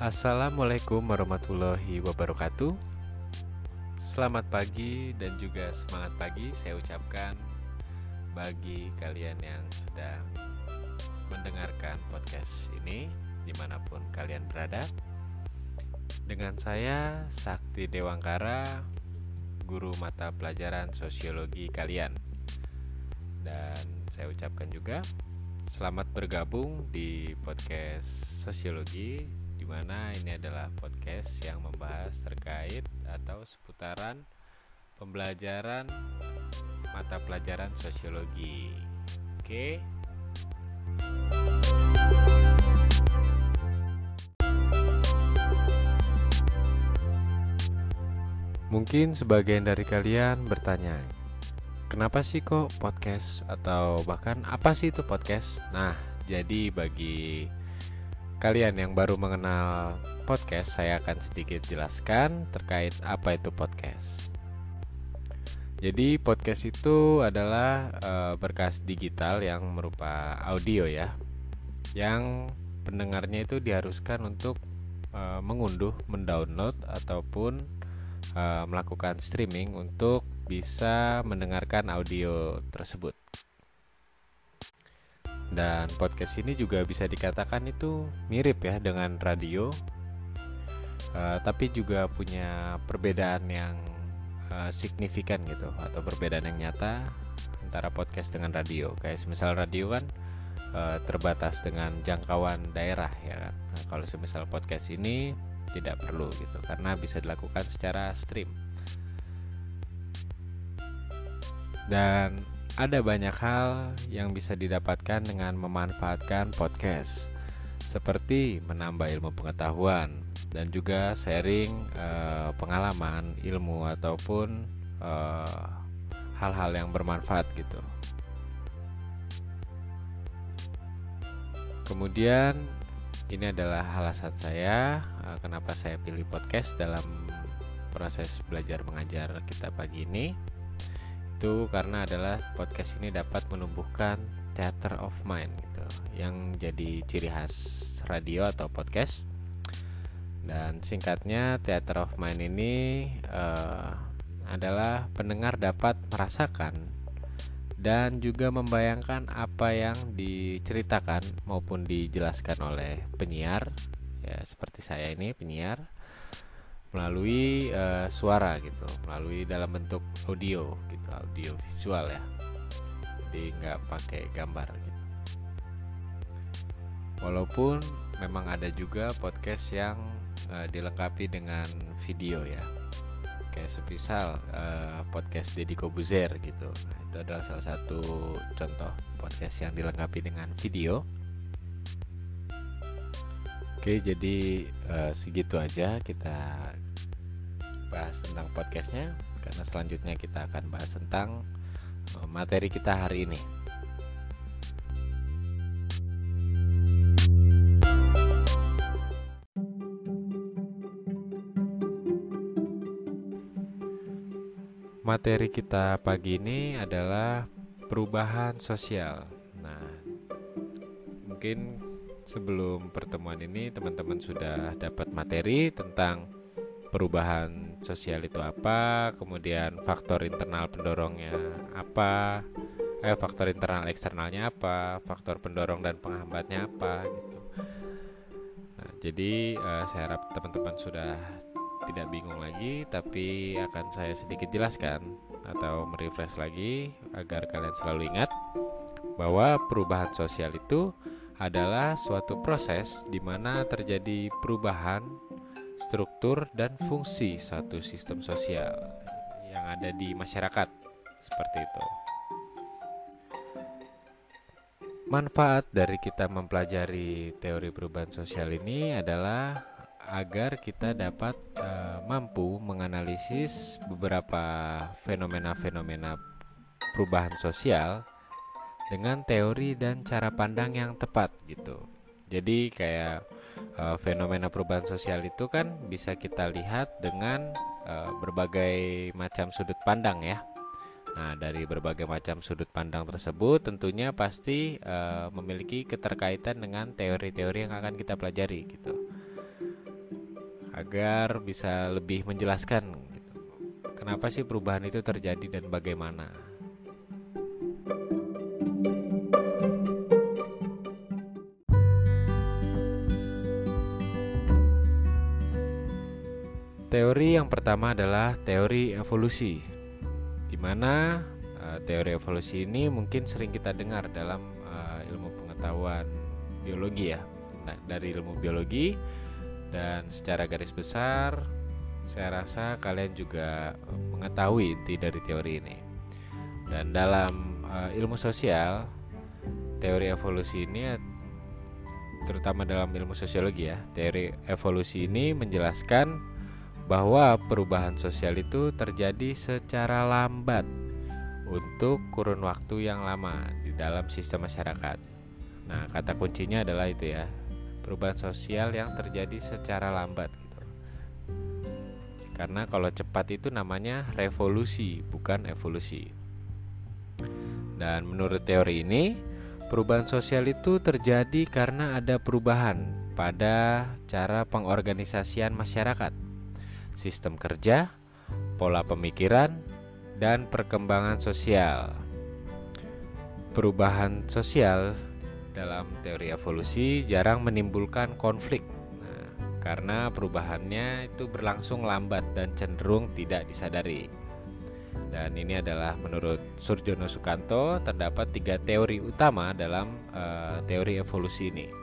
Assalamualaikum warahmatullahi wabarakatuh. Selamat pagi dan juga semangat pagi saya ucapkan bagi kalian yang sedang mendengarkan podcast ini di mana pun kalian berada. Dengan saya Sakti Dewangkara, guru mata pelajaran sosiologi kalian. Dan saya ucapkan juga selamat bergabung di podcast sosiologi di mana ini adalah podcast yang membahas terkait atau seputaran pembelajaran mata pelajaran sosiologi. Oke. Mungkin sebagian dari kalian bertanya, kenapa sih kok podcast atau bahkan apa sih itu podcast? Nah, jadi bagi kalian yang baru mengenal podcast, saya akan sedikit jelaskan terkait apa itu podcast. Jadi podcast itu adalah e, berkas digital yang merupa audio ya, yang pendengarnya itu diharuskan untuk e, mengunduh, mendownload ataupun e, melakukan streaming untuk bisa mendengarkan audio tersebut. Dan podcast ini juga bisa dikatakan itu mirip ya dengan radio, uh, tapi juga punya perbedaan yang uh, signifikan gitu atau perbedaan yang nyata antara podcast dengan radio. Kayak misal radio kan uh, terbatas dengan jangkauan daerah ya kan. Nah, kalau semisal podcast ini tidak perlu gitu karena bisa dilakukan secara stream. Dan ada banyak hal yang bisa didapatkan dengan memanfaatkan podcast, seperti menambah ilmu pengetahuan dan juga sharing uh, pengalaman, ilmu ataupun eh, hal-hal yang bermanfaat gitu. Kemudian ini adalah alasan saya uh, kenapa saya pilih podcast dalam proses belajar mengajar kita pagi ini itu karena adalah podcast ini dapat menumbuhkan theater of mind gitu yang jadi ciri khas radio atau podcast. Dan singkatnya theater of mind ini uh, adalah pendengar dapat merasakan dan juga membayangkan apa yang diceritakan maupun dijelaskan oleh penyiar. Ya seperti saya ini penyiar melalui uh, suara gitu, melalui dalam bentuk audio gitu, audio visual ya. Jadi nggak pakai gambar gitu. Walaupun memang ada juga podcast yang uh, dilengkapi dengan video ya. Kayak semisal uh, podcast Deddy Kobuzer gitu. Nah, itu adalah salah satu contoh podcast yang dilengkapi dengan video Oke, jadi uh, segitu aja kita bahas tentang podcastnya karena selanjutnya kita akan bahas tentang uh, materi kita hari ini. Materi kita pagi ini adalah perubahan sosial. Nah, mungkin sebelum pertemuan ini teman-teman sudah dapat materi tentang perubahan sosial itu apa, kemudian faktor internal pendorongnya apa, eh faktor internal eksternalnya apa, faktor pendorong dan penghambatnya apa gitu. Nah, jadi uh, saya harap teman-teman sudah tidak bingung lagi, tapi akan saya sedikit jelaskan atau merefresh lagi agar kalian selalu ingat bahwa perubahan sosial itu adalah suatu proses di mana terjadi perubahan struktur dan fungsi suatu sistem sosial yang ada di masyarakat seperti itu. Manfaat dari kita mempelajari teori perubahan sosial ini adalah agar kita dapat uh, mampu menganalisis beberapa fenomena-fenomena perubahan sosial dengan teori dan cara pandang yang tepat gitu. Jadi kayak uh, fenomena perubahan sosial itu kan bisa kita lihat dengan uh, berbagai macam sudut pandang ya. Nah, dari berbagai macam sudut pandang tersebut tentunya pasti uh, memiliki keterkaitan dengan teori-teori yang akan kita pelajari gitu. agar bisa lebih menjelaskan gitu. kenapa sih perubahan itu terjadi dan bagaimana. Teori yang pertama adalah teori evolusi, di mana uh, teori evolusi ini mungkin sering kita dengar dalam uh, ilmu pengetahuan biologi ya, nah, dari ilmu biologi dan secara garis besar saya rasa kalian juga mengetahui inti dari teori ini. Dan dalam uh, ilmu sosial, teori evolusi ini terutama dalam ilmu sosiologi ya, teori evolusi ini menjelaskan bahwa perubahan sosial itu terjadi secara lambat untuk kurun waktu yang lama di dalam sistem masyarakat. Nah, kata kuncinya adalah itu ya, perubahan sosial yang terjadi secara lambat gitu. Karena kalau cepat itu namanya revolusi, bukan evolusi. Dan menurut teori ini, perubahan sosial itu terjadi karena ada perubahan pada cara pengorganisasian masyarakat sistem kerja, pola pemikiran, dan perkembangan sosial. Perubahan sosial dalam teori evolusi jarang menimbulkan konflik nah, karena perubahannya itu berlangsung lambat dan cenderung tidak disadari. Dan ini adalah menurut Surjono Sukanto terdapat tiga teori utama dalam uh, teori evolusi ini.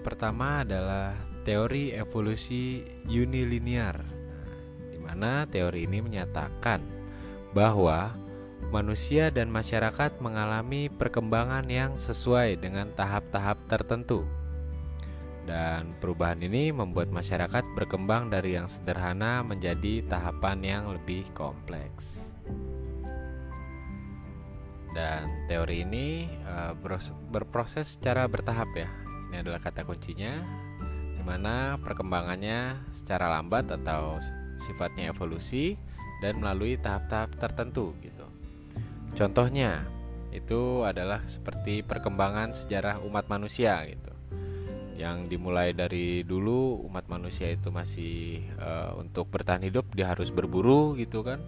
Pertama adalah teori evolusi unilinear, di mana teori ini menyatakan bahwa manusia dan masyarakat mengalami perkembangan yang sesuai dengan tahap-tahap tertentu. Dan perubahan ini membuat masyarakat berkembang dari yang sederhana menjadi tahapan yang lebih kompleks. Dan teori ini uh, berproses secara bertahap ya, ini adalah kata kuncinya di mana perkembangannya secara lambat atau sifatnya evolusi dan melalui tahap-tahap tertentu gitu. Contohnya itu adalah seperti perkembangan sejarah umat manusia gitu. Yang dimulai dari dulu umat manusia itu masih uh, untuk bertahan hidup dia harus berburu gitu kan.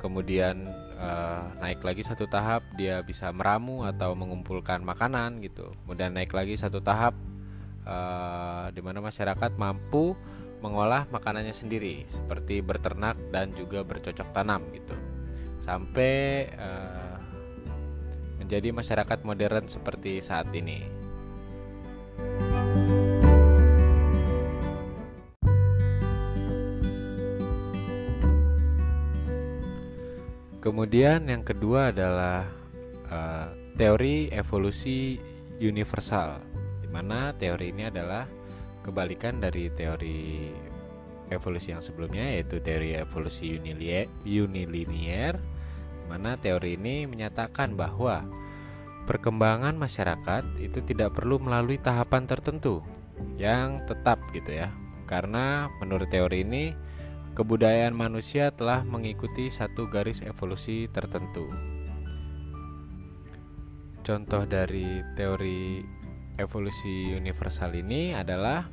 Kemudian uh, naik lagi satu tahap dia bisa meramu atau mengumpulkan makanan gitu kemudian naik lagi satu tahap uh, di mana masyarakat mampu mengolah makanannya sendiri seperti berternak dan juga bercocok tanam gitu sampai uh, menjadi masyarakat modern seperti saat ini. Kemudian yang kedua adalah uh, teori evolusi universal, di mana teori ini adalah kebalikan dari teori evolusi yang sebelumnya yaitu teori evolusi unilinear, di mana teori ini menyatakan bahwa perkembangan masyarakat itu tidak perlu melalui tahapan tertentu yang tetap gitu ya. Karena menurut teori ini kebudayaan manusia telah mengikuti satu garis evolusi tertentu. Contoh dari teori evolusi universal ini adalah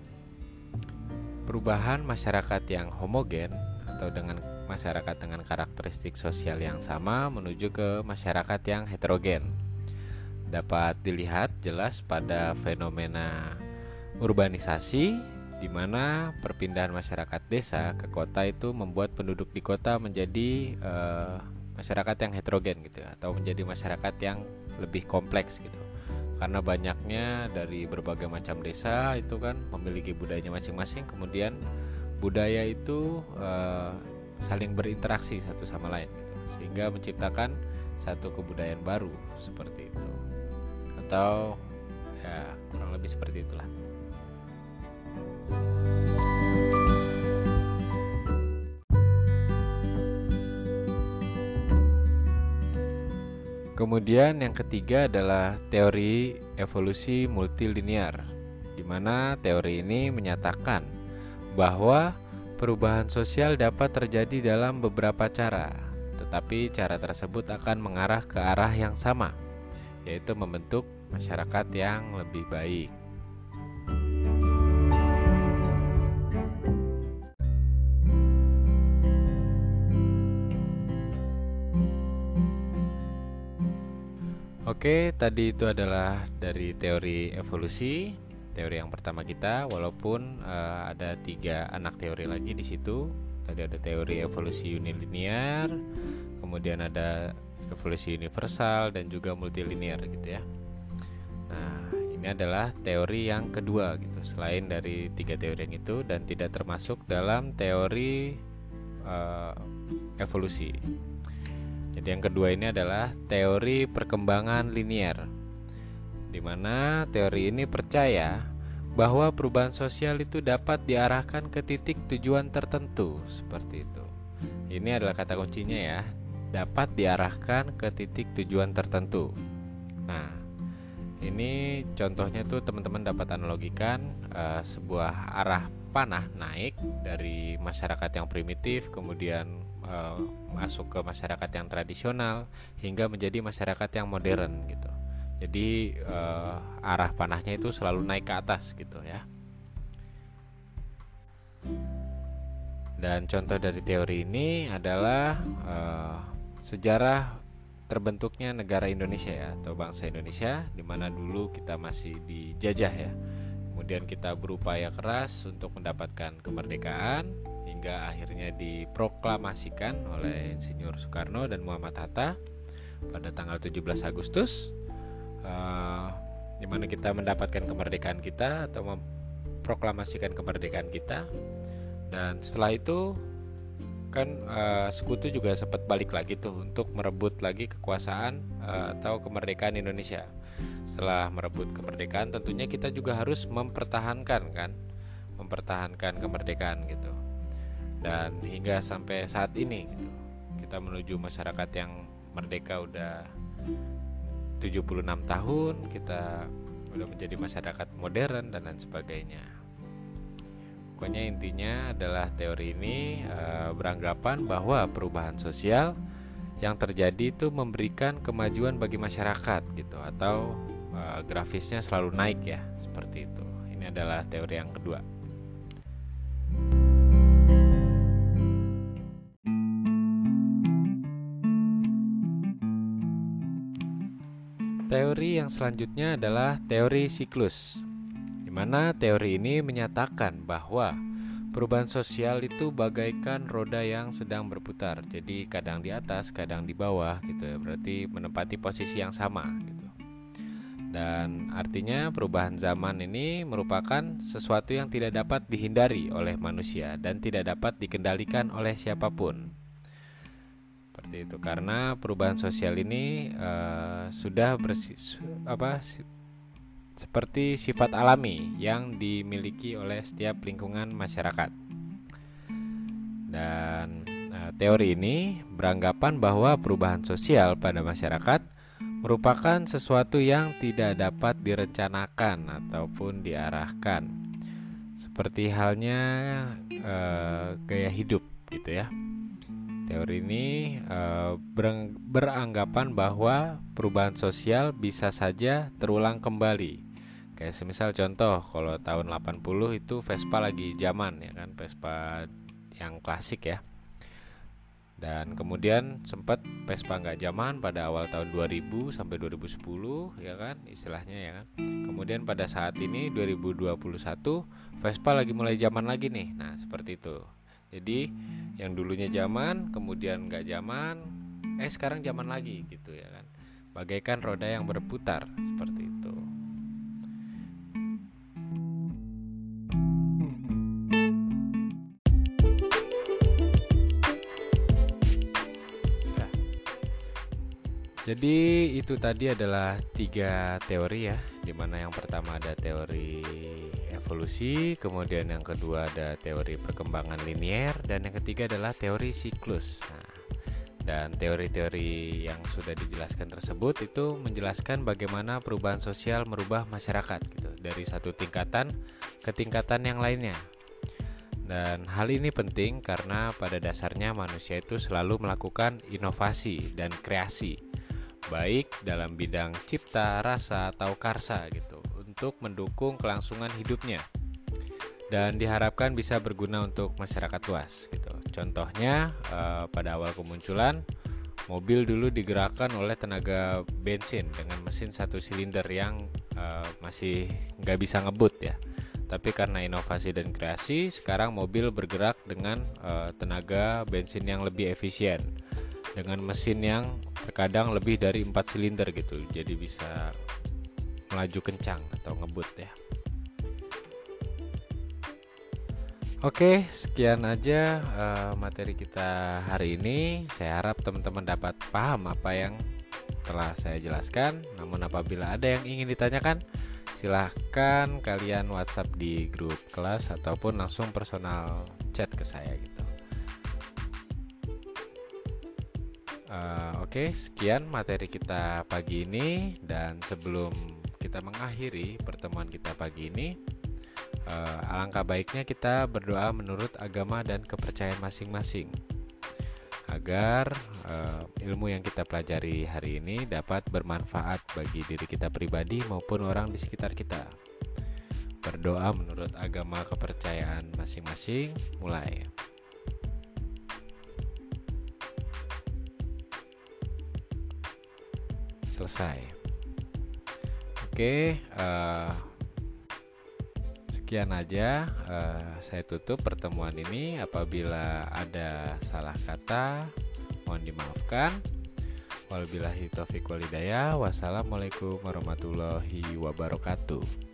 perubahan masyarakat yang homogen atau dengan masyarakat dengan karakteristik sosial yang sama menuju ke masyarakat yang heterogen. Dapat dilihat jelas pada fenomena urbanisasi di mana perpindahan masyarakat desa ke kota itu membuat penduduk di kota menjadi uh, masyarakat yang heterogen gitu ya, atau menjadi masyarakat yang lebih kompleks gitu. Karena banyaknya dari berbagai macam desa itu kan memiliki budayanya masing-masing kemudian budaya itu uh, saling berinteraksi satu sama lain gitu, sehingga menciptakan satu kebudayaan baru seperti itu. Atau ya kurang lebih seperti itulah Kemudian yang ketiga adalah teori evolusi multilinear, di mana teori ini menyatakan bahwa perubahan sosial dapat terjadi dalam beberapa cara, tetapi cara tersebut akan mengarah ke arah yang sama, yaitu membentuk masyarakat yang lebih baik. Oke, tadi itu adalah dari teori evolusi, teori yang pertama kita. Walaupun uh, ada tiga anak teori lagi di situ. Tadi ada teori evolusi unilinear, kemudian ada evolusi universal dan juga multilinear gitu ya. Nah, ini adalah teori yang kedua gitu, selain dari tiga teori yang itu dan tidak termasuk dalam teori uh, evolusi. Jadi yang kedua ini adalah teori perkembangan linier. Di mana teori ini percaya bahwa perubahan sosial itu dapat diarahkan ke titik tujuan tertentu seperti itu. Ini adalah kata kuncinya ya, dapat diarahkan ke titik tujuan tertentu. Nah, ini contohnya tuh teman-teman dapat analogikan uh, sebuah arah panah naik dari masyarakat yang primitif kemudian uh, masuk ke masyarakat yang tradisional hingga menjadi masyarakat yang modern gitu. Jadi uh, arah panahnya itu selalu naik ke atas gitu ya. Dan contoh dari teori ini adalah uh, sejarah terbentuknya negara Indonesia ya atau bangsa Indonesia di mana dulu kita masih dijajah ya. Kemudian kita berupaya keras untuk mendapatkan kemerdekaan hingga akhirnya diproklamasikan oleh Insinyur Soekarno dan Muhammad Hatta pada tanggal 17 Agustus. Uh, di mana kita mendapatkan kemerdekaan kita atau memproklamasikan kemerdekaan kita. Dan setelah itu kan uh, sekutu juga sempat balik lagi tuh untuk merebut lagi kekuasaan uh, atau kemerdekaan Indonesia. Setelah merebut kemerdekaan tentunya kita juga harus mempertahankan kan? Mempertahankan kemerdekaan gitu dan hingga sampai saat ini gitu kita menuju masyarakat yang merdeka udah 76 tahun kita udah menjadi masyarakat modern dan lain sebagainya. Pokoknya intinya adalah teori ini e, beranggapan bahwa perubahan sosial yang terjadi itu memberikan kemajuan bagi masyarakat gitu atau e, grafisnya selalu naik ya seperti itu. Ini adalah teori yang kedua Teori yang selanjutnya adalah teori siklus, di mana teori ini menyatakan bahwa perubahan sosial itu bagaikan roda yang sedang berputar. Jadi kadang di atas, kadang di bawah gitu ya. Berarti menempati posisi yang sama gitu. Dan artinya perubahan zaman ini merupakan sesuatu yang tidak dapat dihindari oleh manusia dan tidak dapat dikendalikan oleh siapa pun seperti itu. Karena perubahan sosial ini uh, sudah bersi apa seperti sifat alami yang dimiliki oleh setiap lingkungan masyarakat. Dan uh, teori ini beranggapan bahwa perubahan sosial pada masyarakat merupakan sesuatu yang tidak dapat direncanakan ataupun diarahkan. Seperti halnya uh, gaya hidup gitu ya Teori ini uh, beranggapan bahwa perubahan sosial bisa saja terulang kembali. Kayak semisal contoh kalau tahun 80 itu Vespa lagi zaman ya kan, Vespa yang klasik ya. Dan kemudian sempat Vespa nggak zaman pada awal tahun 2000 sampai 2010 ya kan istilahnya ya kan. Kemudian pada saat ini 2021 Vespa lagi mulai zaman lagi nih. Nah, seperti itu. Jadi yang dulunya zaman, kemudian nggak zaman, eh sekarang zaman lagi gitu ya kan. Bagaikan roda yang berputar seperti itu. Nah, jadi itu tadi adalah tiga teori ya, di mana yang pertama ada teori evolusi, kemudian yang kedua ada teori perkembangan linier, dan yang ketiga adalah teori siklus. Nah, dan teori-teori yang sudah dijelaskan tersebut itu menjelaskan bagaimana perubahan sosial merubah masyarakat gitu dari satu tingkatan ke tingkatan yang lainnya. Dan hal ini penting karena pada dasarnya manusia itu selalu melakukan inovasi dan kreasi, baik dalam bidang cipta, rasa, atau karsa gitu, untuk mendukung kelangsungan hidupnya. Dan diharapkan bisa berguna untuk masyarakat luas gitu. Contohnya eh, pada awal kemunculan mobil dulu digerakkan oleh tenaga bensin dengan mesin satu silinder yang eh, masih nggak bisa ngebut ya tapi karena inovasi dan kreasi, sekarang mobil bergerak dengan uh, tenaga bensin yang lebih efisien, dengan mesin yang terkadang lebih dari 4 silinder gitu, jadi bisa melaju kencang atau ngebut ya. Oke, sekian aja uh, materi kita hari ini. Saya harap teman-teman dapat paham apa yang telah saya jelaskan. Namun apabila ada yang ingin ditanyakan, silahkan kalian WhatsApp di grup kelas ataupun langsung personal chat ke saya gitu. Uh, Oke, okay, sekian materi kita pagi ini dan sebelum kita mengakhiri pertemuan kita pagi ini, uh, alangkah baiknya kita berdoa menurut agama dan kepercayaan masing-masing agar uh, ilmu yang kita pelajari hari ini dapat bermanfaat bagi diri kita pribadi maupun orang di sekitar kita. Berdoa menurut agama kepercayaan masing-masing, mulai. Selesai. Oke, uh, sekian aja. Uh, saya tutup pertemuan ini. Apabila ada salah kata mohon dimaafkan. Wabillahi taufiq walidayah wassalamualaikum warahmatullahi wabarakatuh